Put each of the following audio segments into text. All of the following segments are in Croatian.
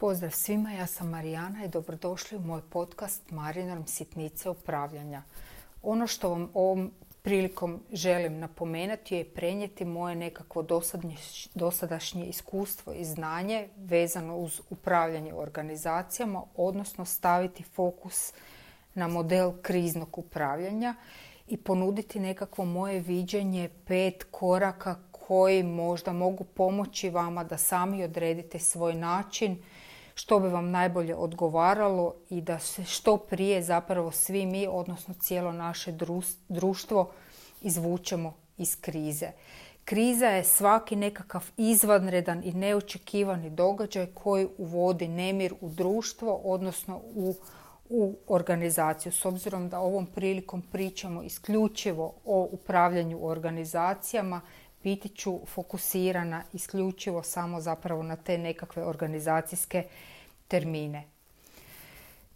Pozdrav svima, ja sam Marijana i dobrodošli u moj podcast Marinorm sitnice upravljanja. Ono što vam ovom prilikom želim napomenuti je prenijeti moje nekakvo dosadašnje iskustvo i znanje vezano uz upravljanje organizacijama, odnosno staviti fokus na model kriznog upravljanja i ponuditi nekakvo moje viđenje pet koraka koji možda mogu pomoći vama da sami odredite svoj način što bi vam najbolje odgovaralo i da se što prije zapravo svi mi, odnosno cijelo naše društvo, izvučemo iz krize. Kriza je svaki nekakav izvanredan i neočekivani događaj koji uvodi nemir u društvo, odnosno u, u organizaciju. S obzirom da ovom prilikom pričamo isključivo o upravljanju organizacijama, biti ću fokusirana isključivo samo zapravo na te nekakve organizacijske termine.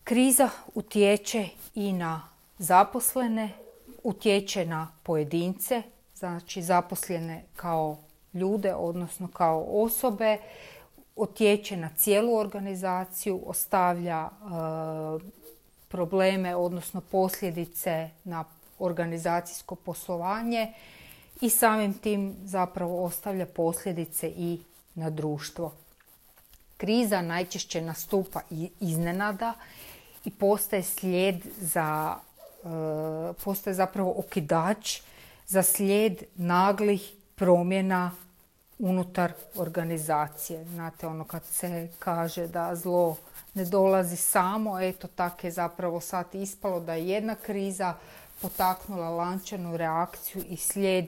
Kriza utječe i na zaposlene, utječe na pojedince, znači zaposlene kao ljude, odnosno kao osobe, utječe na cijelu organizaciju, ostavlja e, probleme, odnosno posljedice na organizacijsko poslovanje i samim tim zapravo ostavlja posljedice i na društvo. Kriza najčešće nastupa iznenada i postaje slijed za, e, postaje zapravo okidač za slijed naglih promjena unutar organizacije. Znate ono kad se kaže da zlo ne dolazi samo, eto tako je zapravo sad ispalo da je jedna kriza potaknula lančanu reakciju i slijed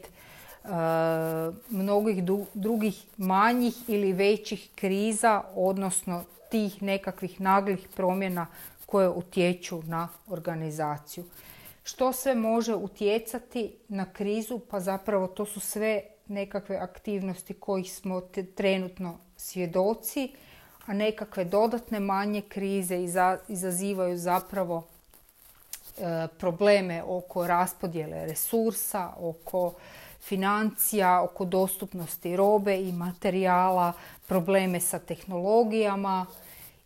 uh, mnogih drugih manjih ili većih kriza, odnosno tih nekakvih naglih promjena koje utječu na organizaciju. Što sve može utjecati na krizu? Pa zapravo to su sve nekakve aktivnosti kojih smo trenutno svjedoci, a nekakve dodatne manje krize izazivaju zapravo E, probleme oko raspodjele resursa, oko financija, oko dostupnosti robe i materijala, probleme sa tehnologijama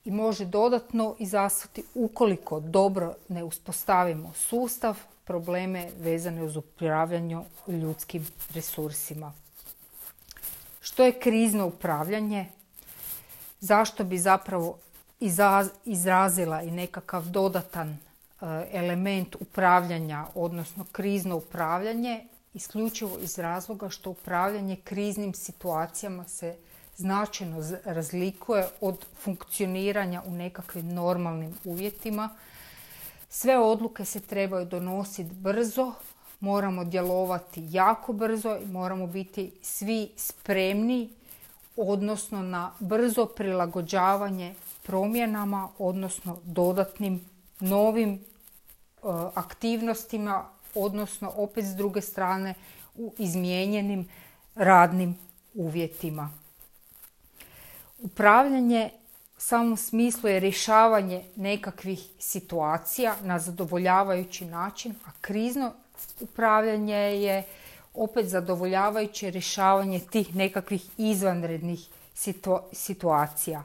i može dodatno izazvati ukoliko dobro ne uspostavimo sustav, probleme vezane uz upravljanje ljudskim resursima. Što je krizno upravljanje? Zašto bi zapravo izrazila i nekakav dodatan Eh, element upravljanja, odnosno krizno upravljanje, isključivo iz razloga što upravljanje kriznim situacijama se značajno razlikuje od funkcioniranja u nekakvim normalnim uvjetima. Sve odluke se trebaju donositi brzo, moramo djelovati jako brzo i moramo biti svi spremni, odnosno na brzo prilagođavanje promjenama, odnosno dodatnim novim e, aktivnostima, odnosno opet s druge strane u izmijenjenim radnim uvjetima. Upravljanje u samom smislu je rješavanje nekakvih situacija na zadovoljavajući način, a krizno upravljanje je opet zadovoljavajuće rješavanje tih nekakvih izvanrednih situacija.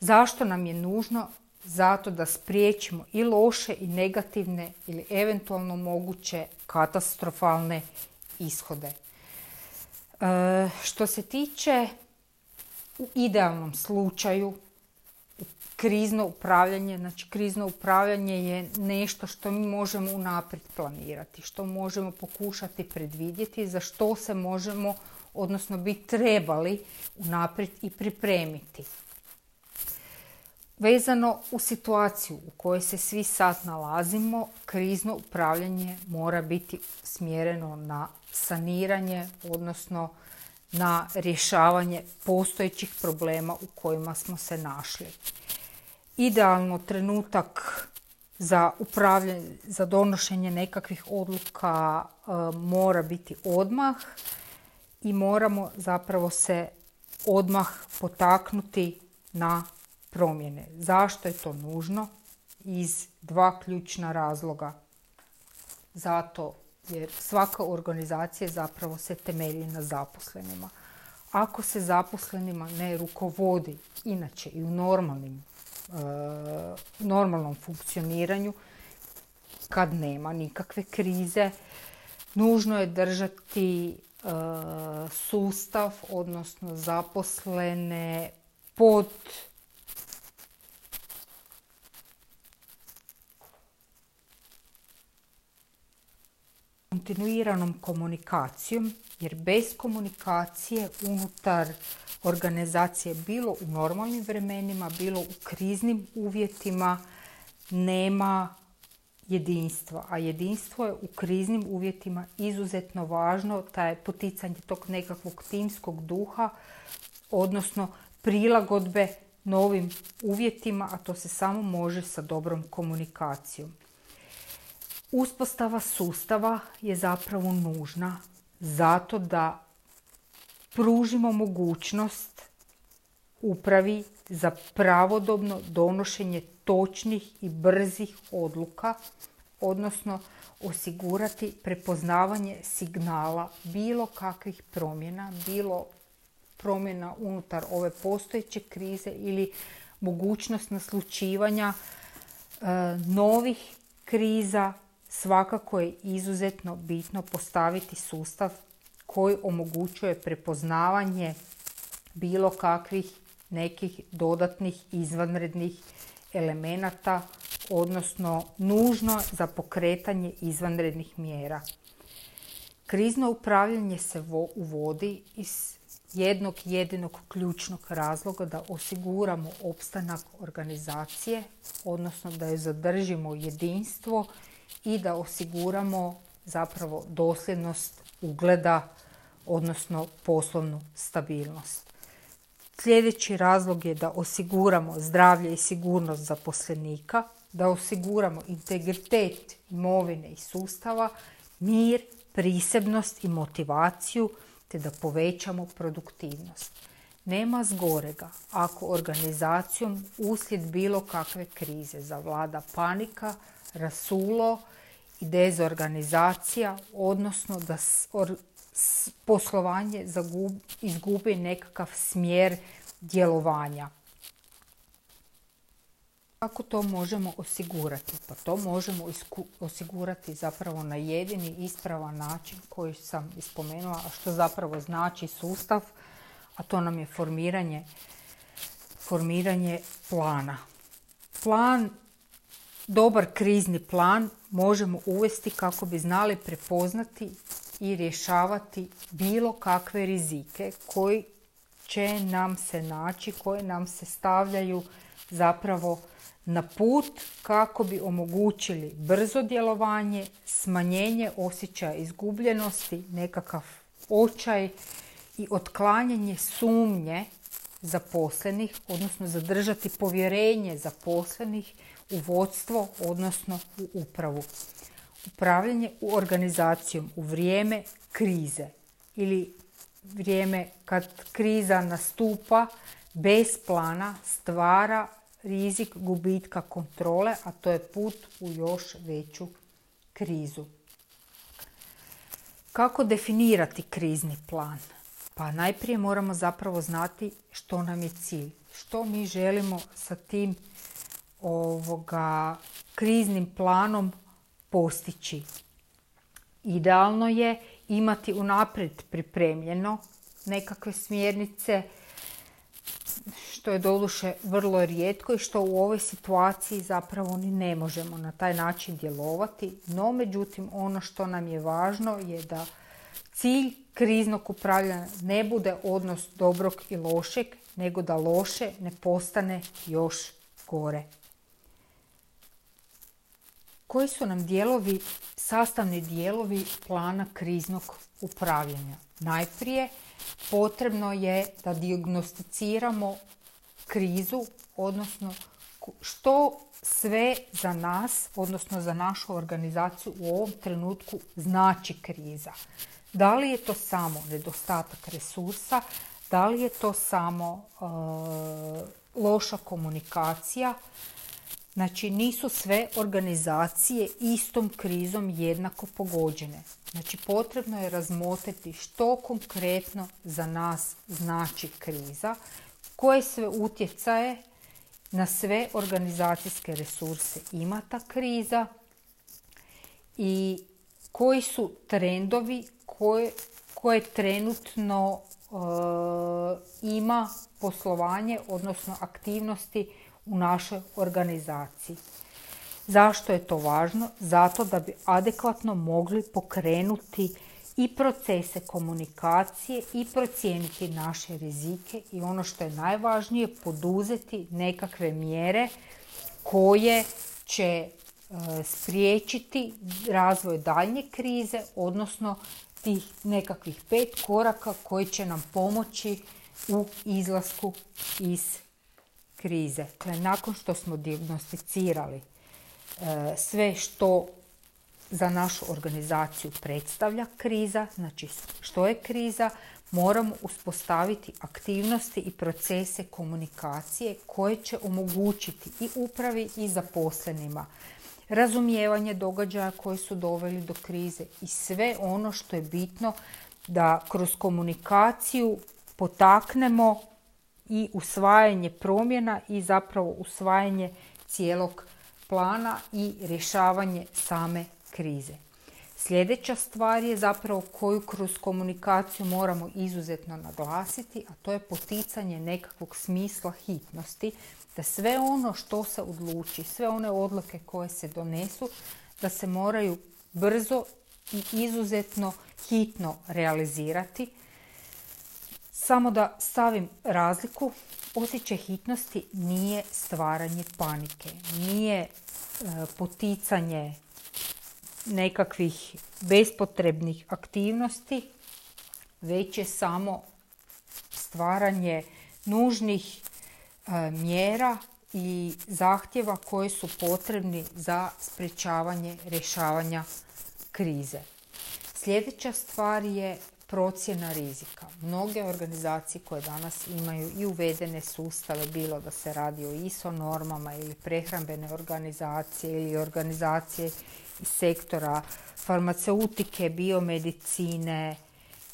Zašto nam je nužno zato da spriječimo i loše i negativne ili eventualno moguće katastrofalne ishode. E, što se tiče u idealnom slučaju krizno upravljanje, znači krizno upravljanje je nešto što mi možemo unaprijed planirati, što možemo pokušati predvidjeti, za što se možemo, odnosno bi trebali unaprijed i pripremiti. Vezano u situaciju u kojoj se svi sad nalazimo, krizno upravljanje mora biti smjereno na saniranje, odnosno na rješavanje postojećih problema u kojima smo se našli. Idealno trenutak za upravljanje, za donošenje nekakvih odluka e, mora biti odmah i moramo zapravo se odmah potaknuti na promjene. Zašto je to nužno? Iz dva ključna razloga. Zato jer svaka organizacija zapravo se temelji na zaposlenima. ako se zaposlenima ne rukovodi, inače i u normalnim, e, normalnom funkcioniranju, kad nema nikakve krize, nužno je držati e, sustav, odnosno zaposlene pod kontinuiranom komunikacijom, jer bez komunikacije unutar organizacije bilo u normalnim vremenima, bilo u kriznim uvjetima nema jedinstva. A jedinstvo je u kriznim uvjetima izuzetno važno, taj poticanje tog nekakvog timskog duha, odnosno prilagodbe novim uvjetima, a to se samo može sa dobrom komunikacijom. Uspostava sustava je zapravo nužna zato da pružimo mogućnost upravi za pravodobno donošenje točnih i brzih odluka, odnosno osigurati prepoznavanje signala bilo kakvih promjena, bilo promjena unutar ove postojeće krize ili mogućnost naslučivanja e, novih kriza svakako je izuzetno bitno postaviti sustav koji omogućuje prepoznavanje bilo kakvih nekih dodatnih izvanrednih elemenata, odnosno nužno za pokretanje izvanrednih mjera. Krizno upravljanje se uvodi iz jednog jedinog ključnog razloga da osiguramo opstanak organizacije, odnosno da je zadržimo jedinstvo i da osiguramo zapravo dosljednost ugleda, odnosno poslovnu stabilnost. Sljedeći razlog je da osiguramo zdravlje i sigurnost zaposlenika, da osiguramo integritet imovine i sustava, mir, prisebnost i motivaciju, te da povećamo produktivnost. Nema zgorega ako organizacijom uslijed bilo kakve krize zavlada panika, rasulo i dezorganizacija, odnosno da poslovanje izgubi nekakav smjer djelovanja. Kako to možemo osigurati? Pa to možemo osigurati zapravo na jedini ispravan način koji sam ispomenula, a što zapravo znači sustav, a to nam je formiranje, formiranje plana. Plan dobar krizni plan možemo uvesti kako bi znali prepoznati i rješavati bilo kakve rizike koji će nam se naći, koje nam se stavljaju zapravo na put kako bi omogućili brzo djelovanje, smanjenje osjećaja izgubljenosti, nekakav očaj i otklanjanje sumnje zaposlenih, odnosno zadržati povjerenje zaposlenih u vodstvo, odnosno u upravu. Upravljanje u organizacijom u vrijeme krize ili vrijeme kad kriza nastupa bez plana stvara rizik gubitka kontrole, a to je put u još veću krizu. Kako definirati krizni plan? Pa najprije moramo zapravo znati što nam je cilj, što mi želimo sa tim ovoga kriznim planom postići. Idealno je imati unaprijed pripremljeno nekakve smjernice, što je doduše vrlo rijetko i što u ovoj situaciji zapravo ni ne možemo na taj način djelovati. No, međutim, ono što nam je važno je da cilj kriznog upravljanja ne bude odnos dobrog i lošeg, nego da loše ne postane još gore. Koji su nam dijelovi, sastavni dijelovi plana kriznog upravljanja? Najprije potrebno je da dijagnosticiramo krizu, odnosno što sve za nas, odnosno za našu organizaciju u ovom trenutku znači kriza. Da li je to samo nedostatak resursa, da li je to samo e, loša komunikacija, Znači nisu sve organizacije istom krizom jednako pogođene. Znači potrebno je razmotriti što konkretno za nas znači kriza, koje sve utjecaje na sve organizacijske resurse ima ta kriza i koji su trendovi koje, koje trenutno e, ima poslovanje, odnosno aktivnosti u našoj organizaciji. Zašto je to važno? Zato da bi adekvatno mogli pokrenuti i procese komunikacije i procijeniti naše rizike i ono što je najvažnije poduzeti nekakve mjere koje će e, spriječiti razvoj daljnje krize, odnosno tih nekakvih pet koraka koji će nam pomoći u izlasku iz krize. Dakle, nakon što smo dijagnosticirali e, sve što za našu organizaciju predstavlja kriza, znači što je kriza, moramo uspostaviti aktivnosti i procese komunikacije koje će omogućiti i upravi i zaposlenima razumijevanje događaja koji su doveli do krize i sve ono što je bitno da kroz komunikaciju potaknemo i usvajanje promjena i zapravo usvajanje cijelog plana i rješavanje same krize. Sljedeća stvar je zapravo koju kroz komunikaciju moramo izuzetno naglasiti, a to je poticanje nekakvog smisla hitnosti, da sve ono što se odluči, sve one odluke koje se donesu, da se moraju brzo i izuzetno hitno realizirati. Samo da stavim razliku, osjećaj hitnosti nije stvaranje panike, nije e, poticanje nekakvih bespotrebnih aktivnosti, već je samo stvaranje nužnih e, mjera i zahtjeva koji su potrebni za sprečavanje rješavanja krize. Sljedeća stvar je procjena rizika. Mnoge organizacije koje danas imaju i uvedene sustave, bilo da se radi o ISO normama ili prehrambene organizacije ili organizacije iz sektora farmaceutike, biomedicine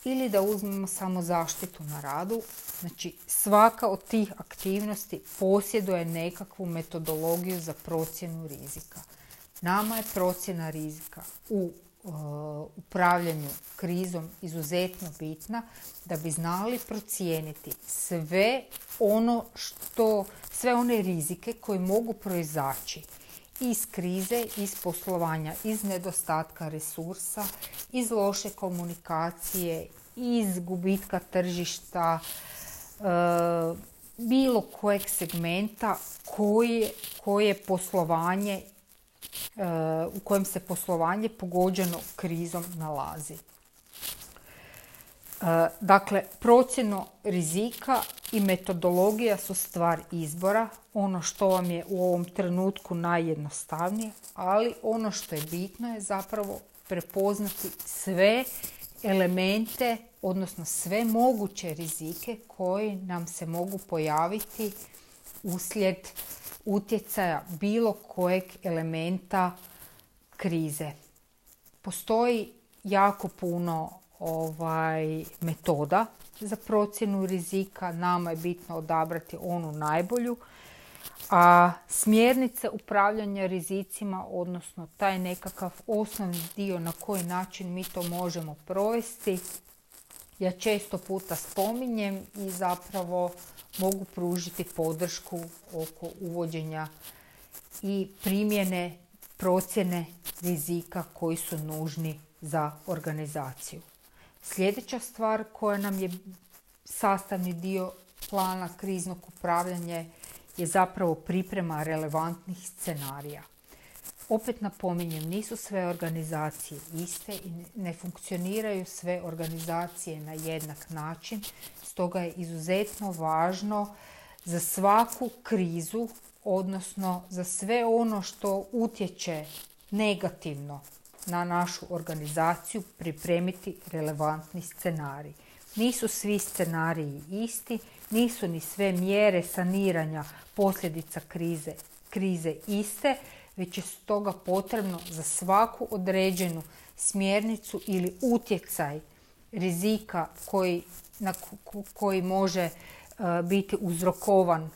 ili da uzmemo samo zaštitu na radu. Znači svaka od tih aktivnosti posjeduje nekakvu metodologiju za procjenu rizika. Nama je procjena rizika u upravljanju krizom izuzetno bitna da bi znali procijeniti sve ono što, sve one rizike koji mogu proizaći iz krize, iz poslovanja, iz nedostatka resursa, iz loše komunikacije, iz gubitka tržišta, e, bilo kojeg segmenta koje, koje poslovanje u kojem se poslovanje pogođeno krizom nalazi. E, dakle, procjeno rizika i metodologija su stvar izbora, ono što vam je u ovom trenutku najjednostavnije, ali ono što je bitno je zapravo prepoznati sve elemente, odnosno sve moguće rizike koji nam se mogu pojaviti uslijed utjecaja bilo kojeg elementa krize. Postoji jako puno ovaj, metoda za procjenu rizika. Nama je bitno odabrati onu najbolju. A smjernice upravljanja rizicima, odnosno taj nekakav osnovni dio na koji način mi to možemo provesti, ja često puta spominjem i zapravo mogu pružiti podršku oko uvođenja i primjene procjene rizika koji su nužni za organizaciju. Sljedeća stvar koja nam je sastavni dio plana kriznog upravljanja je zapravo priprema relevantnih scenarija. Opet napominjem, nisu sve organizacije iste i ne funkcioniraju sve organizacije na jednak način, stoga je izuzetno važno za svaku krizu, odnosno za sve ono što utječe negativno na našu organizaciju pripremiti relevantni scenarij. Nisu svi scenariji isti, nisu ni sve mjere saniranja posljedica krize krize iste, već je stoga potrebno za svaku određenu smjernicu ili utjecaj rizika koji, na koji može e, biti uzrokovan e,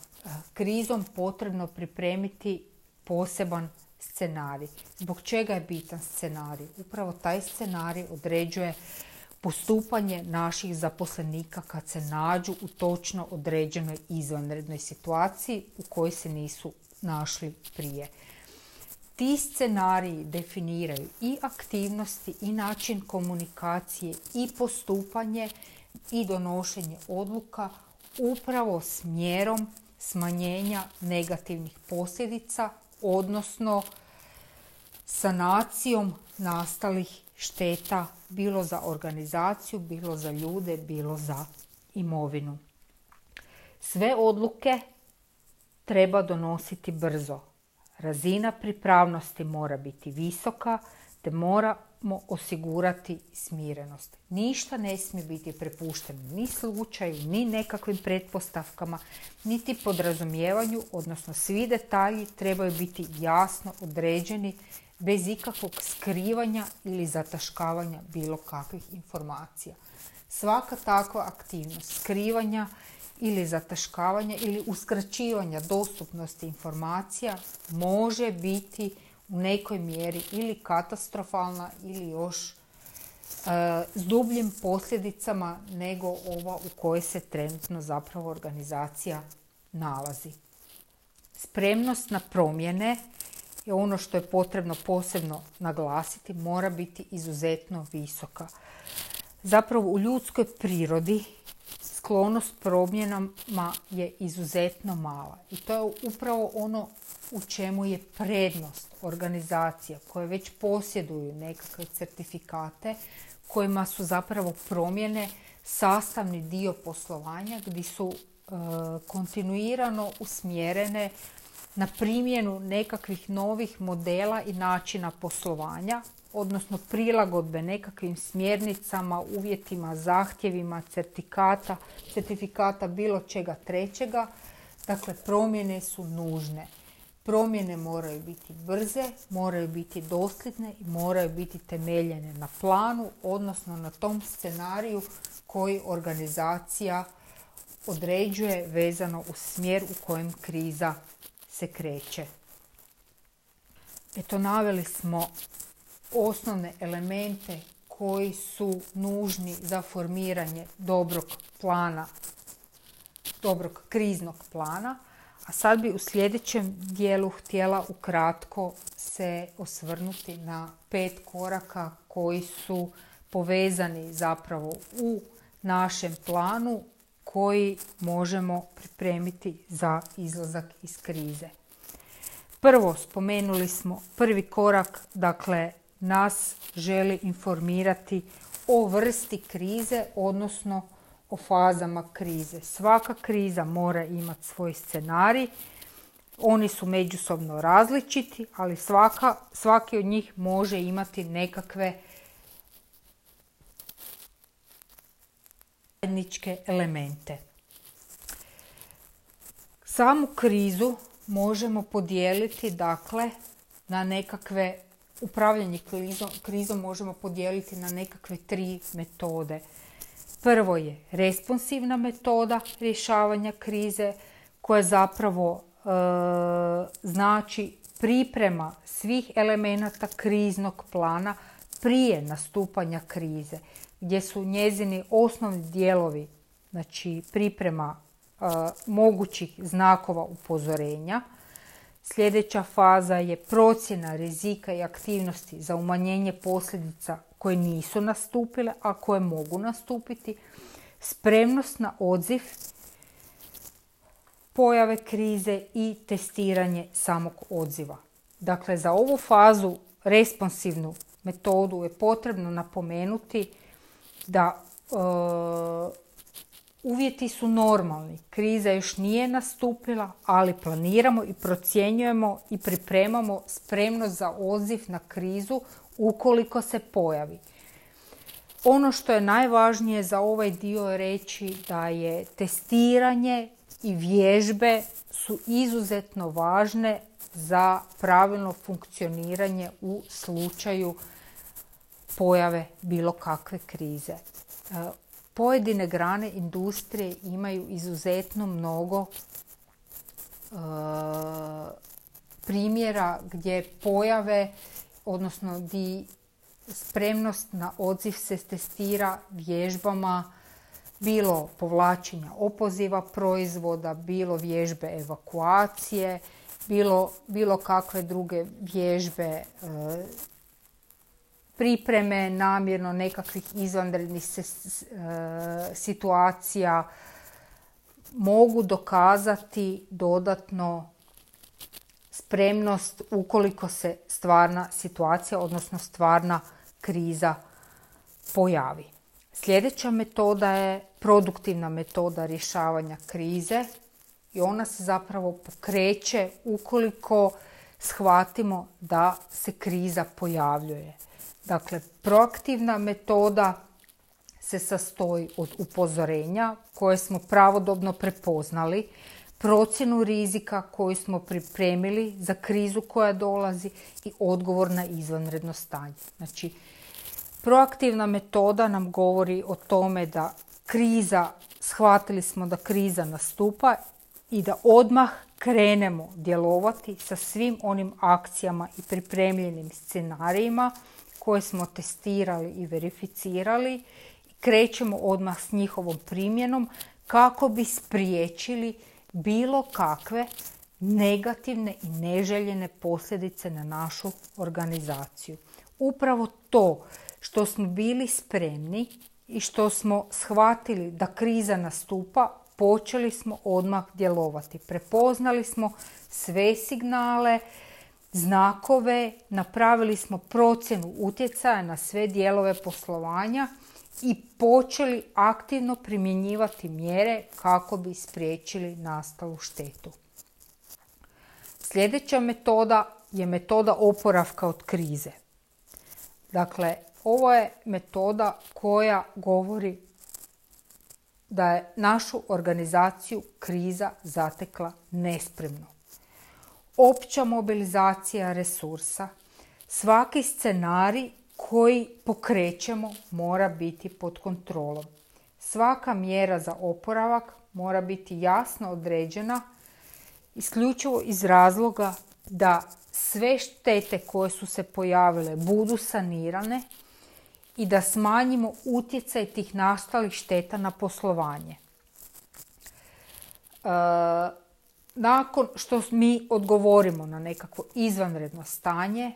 krizom potrebno pripremiti poseban scenarij. Zbog čega je bitan scenarij? Upravo taj scenarij određuje postupanje naših zaposlenika kad se nađu u točno određenoj izvanrednoj situaciji u kojoj se nisu našli prije. Ti scenariji definiraju i aktivnosti i način komunikacije i postupanje i donošenje odluka upravo s mjerom smanjenja negativnih posljedica, odnosno sanacijom nastalih šteta bilo za organizaciju, bilo za ljude, bilo za imovinu. Sve odluke treba donositi brzo. Razina pripravnosti mora biti visoka, te moramo osigurati smirenost. Ništa ne smije biti prepušteno ni slučaju, ni nekakvim pretpostavkama, niti podrazumijevanju, odnosno svi detalji trebaju biti jasno određeni bez ikakvog skrivanja ili zataškavanja bilo kakvih informacija. Svaka takva aktivnost skrivanja ili zataškavanja ili uskraćivanja dostupnosti informacija može biti u nekoj mjeri ili katastrofalna ili još e, s dubljim posljedicama nego ova u kojoj se trenutno zapravo organizacija nalazi. Spremnost na promjene je ono što je potrebno posebno naglasiti, mora biti izuzetno visoka. Zapravo u ljudskoj prirodi sklonost promjenama je izuzetno mala. I to je upravo ono u čemu je prednost organizacija koje već posjeduju nekakve certifikate kojima su zapravo promjene sastavni dio poslovanja gdje su e, kontinuirano usmjerene na primjenu nekakvih novih modela i načina poslovanja, odnosno prilagodbe nekakvim smjernicama, uvjetima, zahtjevima, certifikata, certifikata bilo čega trećega. Dakle, promjene su nužne. Promjene moraju biti brze, moraju biti dosljedne i moraju biti temeljene na planu, odnosno na tom scenariju koji organizacija određuje vezano u smjer u kojem kriza se kreće. Eto, naveli smo osnovne elemente koji su nužni za formiranje dobrog plana, dobrog kriznog plana, a sad bi u sljedećem dijelu htjela ukratko se osvrnuti na pet koraka koji su povezani zapravo u našem planu koji možemo pripremiti za izlazak iz krize. Prvo spomenuli smo prvi korak, dakle nas želi informirati o vrsti krize, odnosno o fazama krize. Svaka kriza mora imati svoj scenarij, oni su međusobno različiti, ali svaka, svaki od njih može imati nekakve zajedničke elemente. Samu krizu možemo podijeliti dakle na nekakve upravljanje krizom, krizom možemo podijeliti na nekakve tri metode. Prvo je responsivna metoda rješavanja krize koja zapravo e, znači priprema svih elemenata kriznog plana prije nastupanja krize gdje su njezini osnovni dijelovi, znači priprema e, mogućih znakova upozorenja. Sljedeća faza je procjena rizika i aktivnosti za umanjenje posljedica koje nisu nastupile, a koje mogu nastupiti. Spremnost na odziv pojave krize i testiranje samog odziva. Dakle, za ovu fazu responsivnu metodu je potrebno napomenuti da e, uvjeti su normalni, kriza još nije nastupila, ali planiramo i procjenjujemo i pripremamo spremnost za odziv na krizu ukoliko se pojavi. Ono što je najvažnije za ovaj dio reći da je testiranje i vježbe su izuzetno važne za pravilno funkcioniranje u slučaju pojave bilo kakve krize. Pojedine grane industrije imaju izuzetno mnogo e, primjera gdje pojave, odnosno di spremnost na odziv se testira vježbama, bilo povlačenja opoziva proizvoda, bilo vježbe evakuacije, bilo, bilo kakve druge vježbe e, pripreme namjerno nekakvih izvanrednih e, situacija mogu dokazati dodatno spremnost ukoliko se stvarna situacija, odnosno stvarna kriza pojavi. Sljedeća metoda je produktivna metoda rješavanja krize i ona se zapravo pokreće ukoliko shvatimo da se kriza pojavljuje. Dakle, proaktivna metoda se sastoji od upozorenja koje smo pravodobno prepoznali, procjenu rizika koju smo pripremili za krizu koja dolazi i odgovor na izvanredno stanje. Znači, proaktivna metoda nam govori o tome da kriza, shvatili smo da kriza nastupa i da odmah krenemo djelovati sa svim onim akcijama i pripremljenim scenarijima koje smo testirali i verificirali krećemo odmah s njihovom primjenom kako bi spriječili bilo kakve negativne i neželjene posljedice na našu organizaciju. Upravo to što smo bili spremni i što smo shvatili da kriza nastupa, počeli smo odmah djelovati. Prepoznali smo sve signale, znakove, napravili smo procjenu utjecaja na sve dijelove poslovanja i počeli aktivno primjenjivati mjere kako bi spriječili nastalu štetu. Sljedeća metoda je metoda oporavka od krize. Dakle, ovo je metoda koja govori da je našu organizaciju kriza zatekla nespremno. Opća mobilizacija resursa, svaki scenarij koji pokrećemo mora biti pod kontrolom. Svaka mjera za oporavak mora biti jasno određena isključivo iz razloga da sve štete koje su se pojavile budu sanirane i da smanjimo utjecaj tih nastalih šteta na poslovanje. E, nakon što mi odgovorimo na nekakvo izvanredno stanje,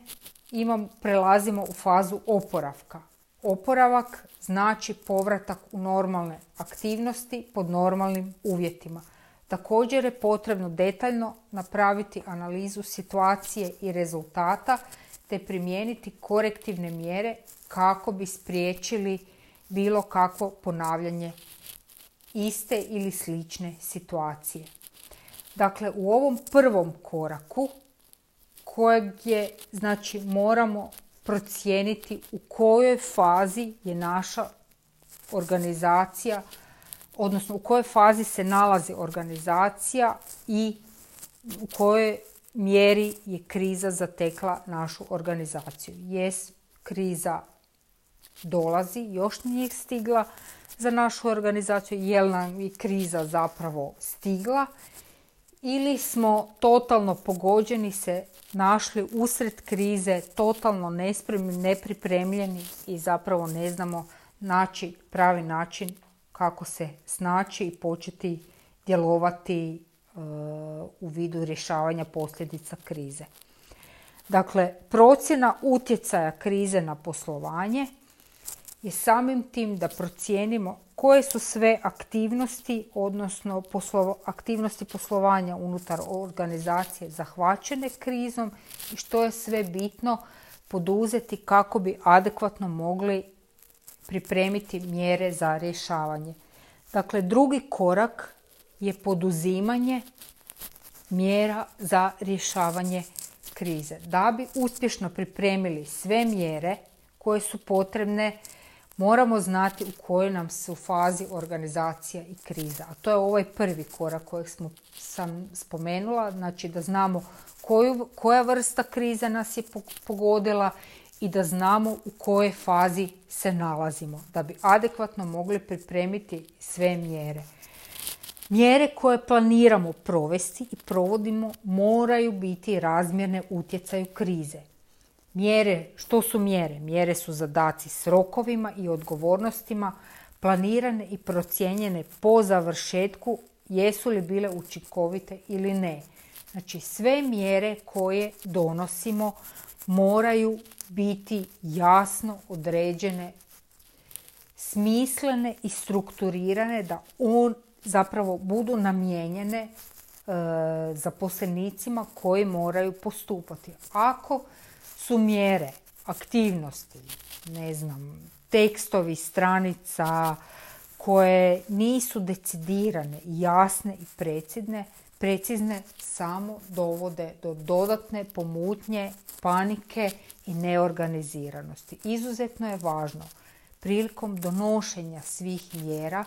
imam, prelazimo u fazu oporavka. Oporavak znači povratak u normalne aktivnosti pod normalnim uvjetima. Također je potrebno detaljno napraviti analizu situacije i rezultata te primijeniti korektivne mjere kako bi spriječili bilo kakvo ponavljanje iste ili slične situacije. Dakle, u ovom prvom koraku kojeg je, znači, moramo procijeniti u kojoj fazi je naša organizacija, odnosno u kojoj fazi se nalazi organizacija i u kojoj mjeri je kriza zatekla našu organizaciju. Jes kriza dolazi, još nije stigla za našu organizaciju, jel nam je kriza zapravo stigla ili smo totalno pogođeni se našli usred krize, totalno nespremni, nepripremljeni i zapravo ne znamo naći pravi način kako se snaći i početi djelovati uh, u vidu rješavanja posljedica krize. Dakle, procjena utjecaja krize na poslovanje je samim tim da procijenimo koje su sve aktivnosti, odnosno aktivnosti poslovanja unutar organizacije zahvaćene krizom i što je sve bitno poduzeti kako bi adekvatno mogli pripremiti mjere za rješavanje. Dakle, drugi korak je poduzimanje mjera za rješavanje krize. Da bi uspješno pripremili sve mjere koje su potrebne moramo znati u kojoj nam se u fazi organizacija i kriza. A to je ovaj prvi korak kojeg smo, sam spomenula, znači da znamo koju, koja vrsta kriza nas je pogodila i da znamo u kojoj fazi se nalazimo, da bi adekvatno mogli pripremiti sve mjere. Mjere koje planiramo provesti i provodimo moraju biti razmjerne utjecaju krize. Mjere, što su mjere? Mjere su zadaci s rokovima i odgovornostima planirane i procijenjene po završetku jesu li bile učinkovite ili ne. Znači sve mjere koje donosimo moraju biti jasno određene, smislene i strukturirane da on zapravo budu namijenjene e, zaposlenicima koji moraju postupati. Ako su mjere, aktivnosti, ne znam, tekstovi stranica koje nisu decidirane, jasne i precizne, precizne samo dovode do dodatne pomutnje, panike i neorganiziranosti. Izuzetno je važno prilikom donošenja svih mjera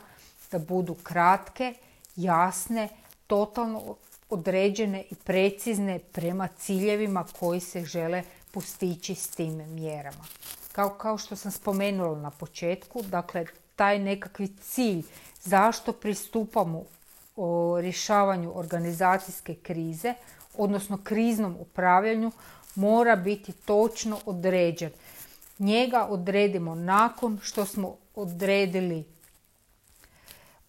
da budu kratke, jasne, totalno određene i precizne prema ciljevima koji se žele postići s tim mjerama. Kao, kao što sam spomenula na početku, dakle, taj nekakvi cilj zašto pristupamo o rješavanju organizacijske krize, odnosno kriznom upravljanju, mora biti točno određen. Njega odredimo nakon što smo odredili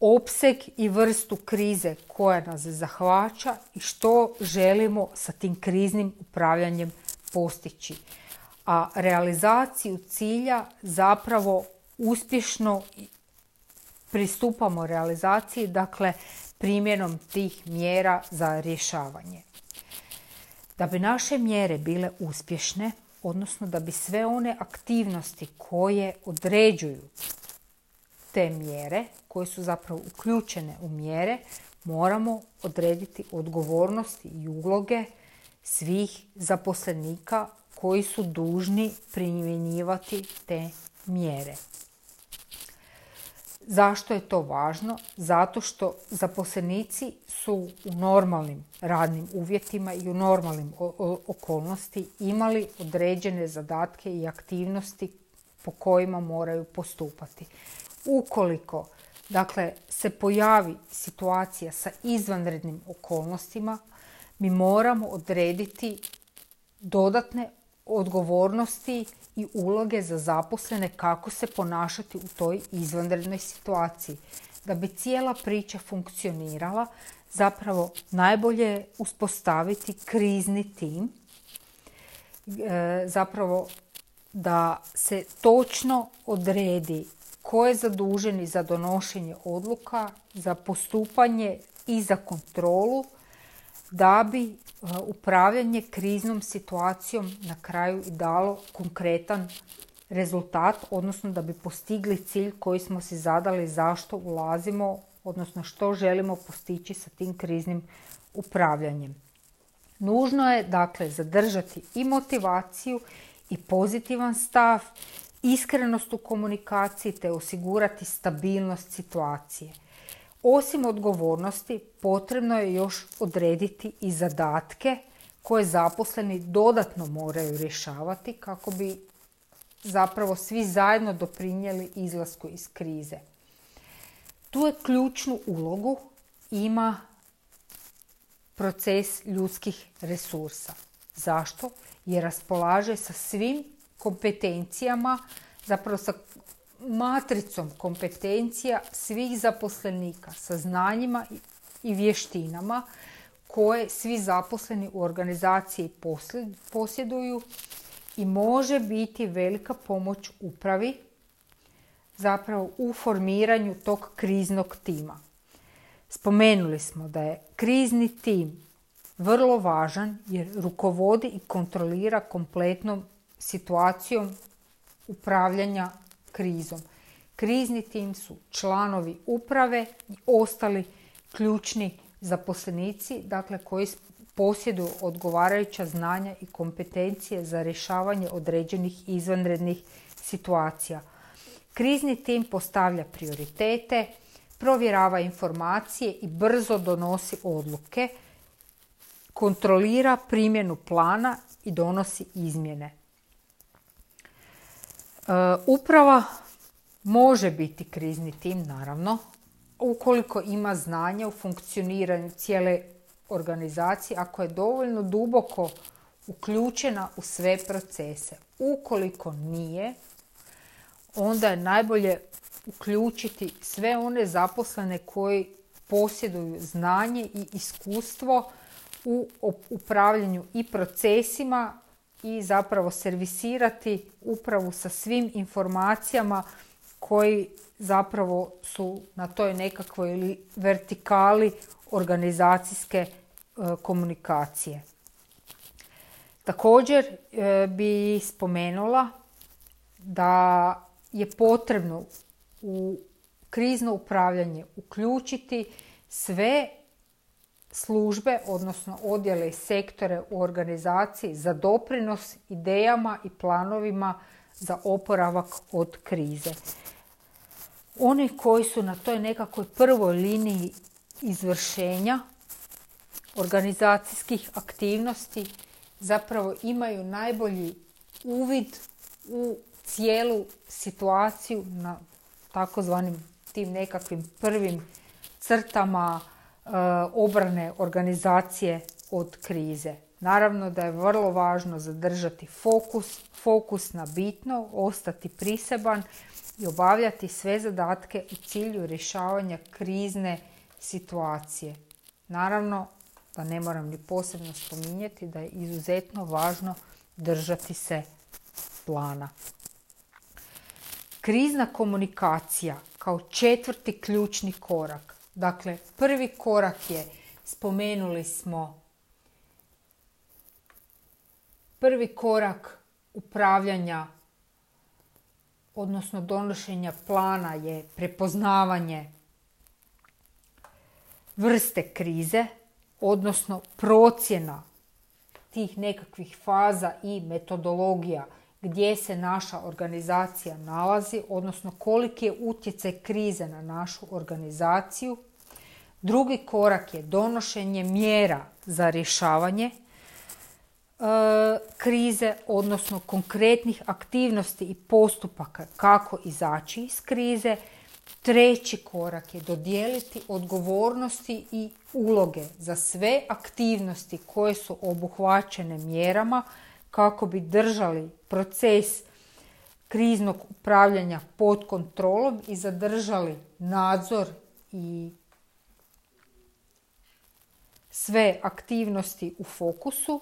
opseg i vrstu krize koja nas zahvaća i što želimo sa tim kriznim upravljanjem postići. A realizaciju cilja zapravo uspješno pristupamo realizaciji, dakle primjenom tih mjera za rješavanje. Da bi naše mjere bile uspješne, odnosno da bi sve one aktivnosti koje određuju te mjere, koje su zapravo uključene u mjere, moramo odrediti odgovornosti i uloge svih zaposlenika koji su dužni primjenjivati te mjere. Zašto je to važno? Zato što zaposlenici su u normalnim radnim uvjetima i u normalnim okolnosti imali određene zadatke i aktivnosti po kojima moraju postupati. Ukoliko dakle, se pojavi situacija sa izvanrednim okolnostima, mi moramo odrediti dodatne odgovornosti i uloge za zaposlene kako se ponašati u toj izvanrednoj situaciji. Da bi cijela priča funkcionirala, zapravo najbolje je uspostaviti krizni tim, e, zapravo da se točno odredi ko je zaduženi za donošenje odluka, za postupanje i za kontrolu, da bi upravljanje kriznom situacijom na kraju i dalo konkretan rezultat, odnosno da bi postigli cilj koji smo si zadali zašto ulazimo, odnosno što želimo postići sa tim kriznim upravljanjem. Nužno je dakle zadržati i motivaciju i pozitivan stav, iskrenost u komunikaciji te osigurati stabilnost situacije. Osim odgovornosti, potrebno je još odrediti i zadatke koje zaposleni dodatno moraju rješavati kako bi zapravo svi zajedno doprinijeli izlasku iz krize. Tu je ključnu ulogu ima proces ljudskih resursa. Zašto? Jer raspolaže sa svim kompetencijama, zapravo sa matricom kompetencija svih zaposlenika sa znanjima i vještinama koje svi zaposleni u organizaciji posjeduju i može biti velika pomoć upravi zapravo u formiranju tog kriznog tima. Spomenuli smo da je krizni tim vrlo važan jer rukovodi i kontrolira kompletnom situacijom upravljanja krizom. Krizni tim su članovi uprave i ostali ključni zaposlenici, dakle koji posjeduju odgovarajuća znanja i kompetencije za rješavanje određenih izvanrednih situacija. Krizni tim postavlja prioritete, provjerava informacije i brzo donosi odluke, kontrolira primjenu plana i donosi izmjene. E, uprava može biti krizni tim, naravno, ukoliko ima znanje u funkcioniranju cijele organizacije, ako je dovoljno duboko uključena u sve procese. Ukoliko nije, onda je najbolje uključiti sve one zaposlene koji posjeduju znanje i iskustvo u upravljanju i procesima i zapravo servisirati upravu sa svim informacijama koji zapravo su na toj nekakvoj vertikali organizacijske e, komunikacije. Također e, bi spomenula da je potrebno u krizno upravljanje uključiti sve službe, odnosno odjele i sektore u organizaciji za doprinos idejama i planovima za oporavak od krize. Oni koji su na toj nekakvoj prvoj liniji izvršenja organizacijskih aktivnosti zapravo imaju najbolji uvid u cijelu situaciju na takozvanim tim nekakvim prvim crtama obrane organizacije od krize. Naravno da je vrlo važno zadržati fokus, fokus na bitno, ostati priseban i obavljati sve zadatke u cilju rješavanja krizne situacije. Naravno da ne moram ni posebno spominjati da je izuzetno važno držati se plana. Krizna komunikacija kao četvrti ključni korak. Dakle, prvi korak je, spomenuli smo, prvi korak upravljanja, odnosno donošenja plana je prepoznavanje vrste krize, odnosno procjena tih nekakvih faza i metodologija gdje se naša organizacija nalazi, odnosno koliki je utjecaj krize na našu organizaciju. Drugi korak je donošenje mjera za rješavanje e, krize, odnosno konkretnih aktivnosti i postupaka kako izaći iz krize. Treći korak je dodijeliti odgovornosti i uloge za sve aktivnosti koje su obuhvaćene mjerama kako bi držali proces kriznog upravljanja pod kontrolom i zadržali nadzor i sve aktivnosti u fokusu.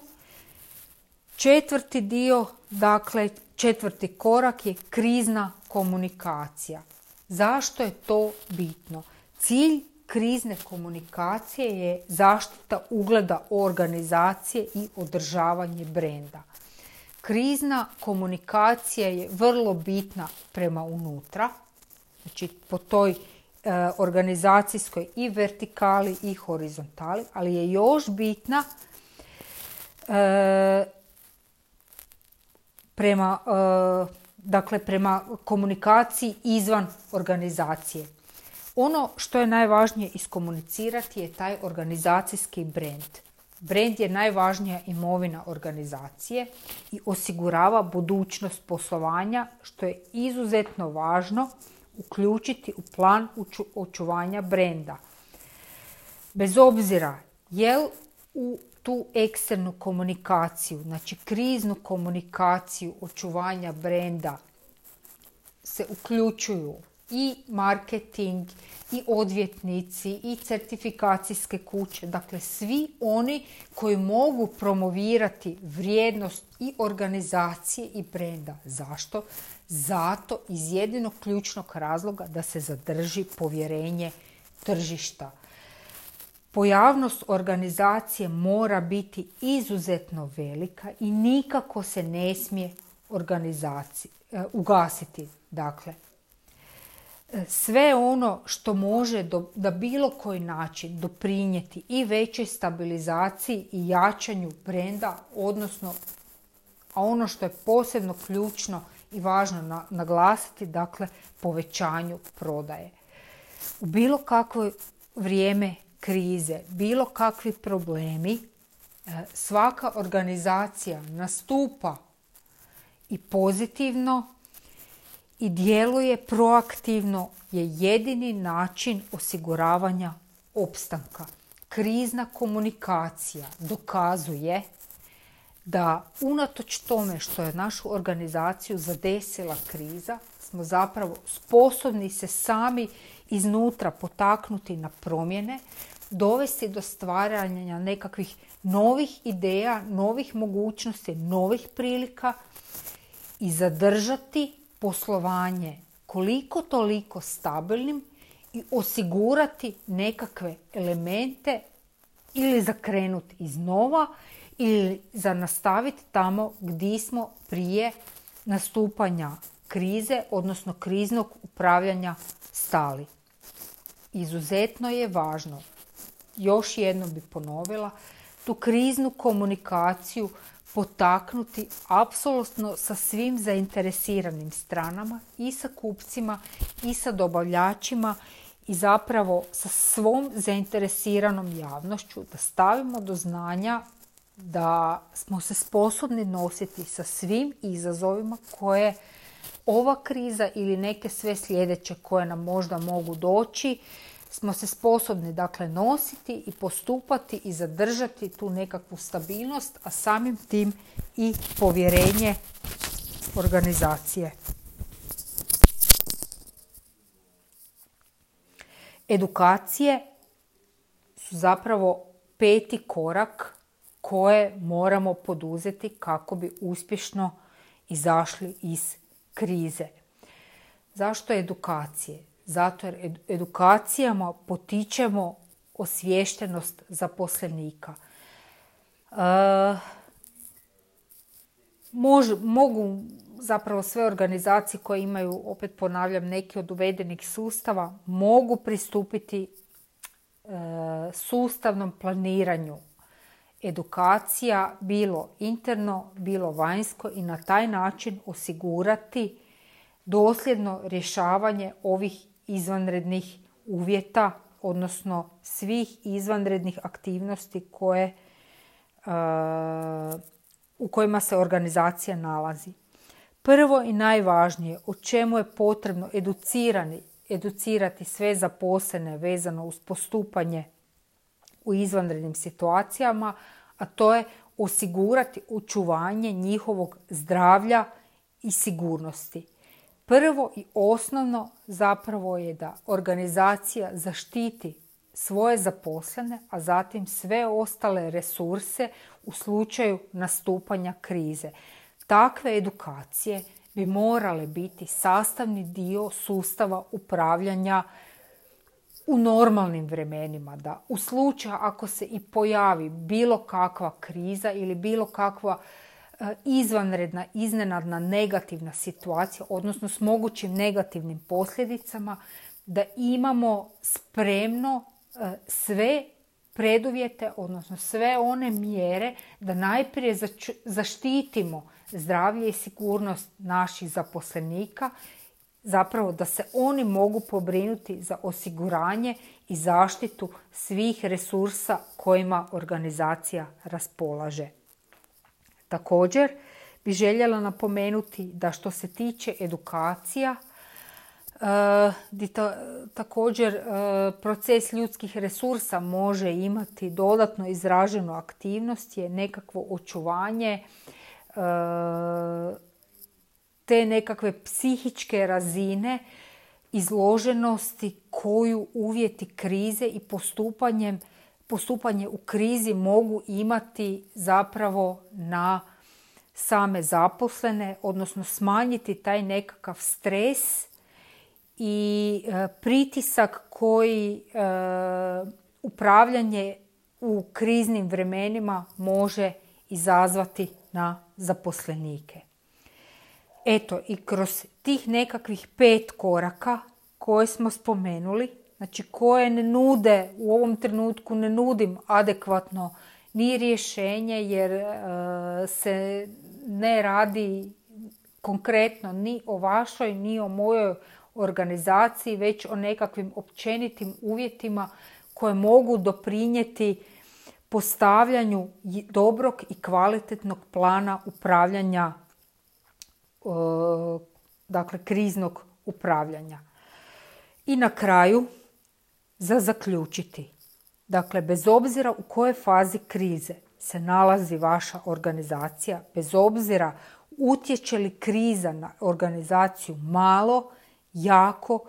Četvrti dio, dakle četvrti korak je krizna komunikacija. Zašto je to bitno? Cilj krizne komunikacije je zaštita ugleda organizacije i održavanje brenda. Krizna komunikacija je vrlo bitna prema unutra, znači po toj organizacijskoj i vertikali i horizontali, ali je još bitna e, prema, e, dakle, prema komunikaciji izvan organizacije. Ono što je najvažnije iskomunicirati je taj organizacijski brand. Brand je najvažnija imovina organizacije i osigurava budućnost poslovanja što je izuzetno važno uključiti u plan očuvanja brenda. Bez obzira je u tu eksternu komunikaciju, znači kriznu komunikaciju očuvanja brenda se uključuju i marketing, i odvjetnici, i certifikacijske kuće. Dakle, svi oni koji mogu promovirati vrijednost i organizacije i brenda. Zašto? Zato iz jedinog ključnog razloga da se zadrži povjerenje tržišta. Pojavnost organizacije mora biti izuzetno velika i nikako se ne smije organizaciji, e, ugasiti. Dakle, sve ono što može do, da bilo koji način doprinijeti i većoj stabilizaciji i jačanju brenda, odnosno a ono što je posebno ključno i važno naglasiti, dakle, povećanju prodaje. U bilo kakvo vrijeme krize, bilo kakvi problemi, e, svaka organizacija nastupa i pozitivno i djeluje proaktivno je jedini način osiguravanja opstanka. Krizna komunikacija dokazuje da unatoč tome što je našu organizaciju zadesila kriza, smo zapravo sposobni se sami iznutra potaknuti na promjene, dovesti do stvaranja nekakvih novih ideja, novih mogućnosti, novih prilika i zadržati poslovanje koliko toliko stabilnim i osigurati nekakve elemente ili zakrenuti iznova ili za nastaviti tamo gdje smo prije nastupanja krize, odnosno kriznog upravljanja stali. Izuzetno je važno, još jednom bi ponovila, tu kriznu komunikaciju potaknuti apsolutno sa svim zainteresiranim stranama i sa kupcima i sa dobavljačima i zapravo sa svom zainteresiranom javnošću da stavimo do znanja da smo se sposobni nositi sa svim izazovima koje ova kriza ili neke sve sljedeće koje nam možda mogu doći smo se sposobni dakle nositi i postupati i zadržati tu nekakvu stabilnost, a samim tim i povjerenje organizacije. Edukacije su zapravo peti korak koje moramo poduzeti kako bi uspješno izašli iz krize. Zašto edukacije? Zato jer edukacijama potičemo osviještenost zaposlenika. E, mogu zapravo sve organizacije koje imaju, opet ponavljam, neki od uvedenih sustava, mogu pristupiti e, sustavnom planiranju edukacija, bilo interno, bilo vanjsko i na taj način osigurati dosljedno rješavanje ovih izvanrednih uvjeta, odnosno svih izvanrednih aktivnosti koje, e, u kojima se organizacija nalazi. Prvo i najvažnije, o čemu je potrebno educirani, educirati sve zaposlene vezano uz postupanje u izvanrednim situacijama, a to je osigurati očuvanje njihovog zdravlja i sigurnosti. Prvo i osnovno zapravo je da organizacija zaštiti svoje zaposlene, a zatim sve ostale resurse u slučaju nastupanja krize. Takve edukacije bi morale biti sastavni dio sustava upravljanja u normalnim vremenima, da u slučaju ako se i pojavi bilo kakva kriza ili bilo kakva E, izvanredna, iznenadna, negativna situacija, odnosno s mogućim negativnim posljedicama, da imamo spremno e, sve preduvjete, odnosno sve one mjere da najprije zaštitimo zdravlje i sigurnost naših zaposlenika, zapravo da se oni mogu pobrinuti za osiguranje i zaštitu svih resursa kojima organizacija raspolaže. Također bi željela napomenuti da što se tiče edukacija, e, također e, proces ljudskih resursa može imati dodatno izraženu aktivnost je nekakvo očuvanje e, te nekakve psihičke razine izloženosti koju uvjeti krize i postupanjem postupanje u krizi mogu imati zapravo na same zaposlene, odnosno smanjiti taj nekakav stres i e, pritisak koji e, upravljanje u kriznim vremenima može izazvati na zaposlenike. Eto i kroz tih nekakvih pet koraka koje smo spomenuli znači koje ne nude, u ovom trenutku ne nudim adekvatno ni rješenje jer e, se ne radi konkretno ni o vašoj, ni o mojoj organizaciji, već o nekakvim općenitim uvjetima koje mogu doprinijeti postavljanju dobrog i kvalitetnog plana upravljanja, dakle kriznog upravljanja. I na kraju, za zaključiti, dakle bez obzira u kojoj fazi krize se nalazi vaša organizacija, bez obzira utječe li kriza na organizaciju malo, jako,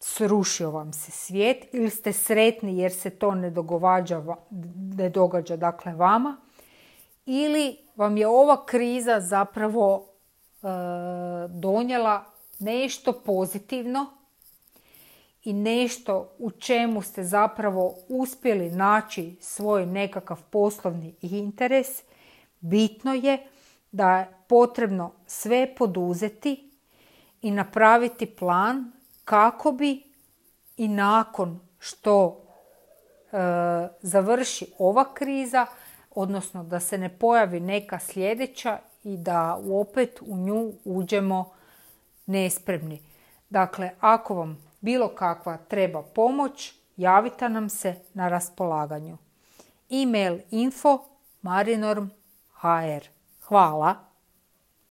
srušio vam se svijet ili ste sretni jer se to ne, događa, ne događa dakle vama ili vam je ova kriza zapravo donijela nešto pozitivno i nešto u čemu ste zapravo uspjeli naći svoj nekakav poslovni interes, bitno je da je potrebno sve poduzeti i napraviti plan kako bi i nakon što e, završi ova kriza, odnosno da se ne pojavi neka sljedeća i da opet u nju uđemo nespremni. Dakle, ako vam bilo kakva treba pomoć, javite nam se na raspolaganju. E-mail info marinorm.hr Hvala!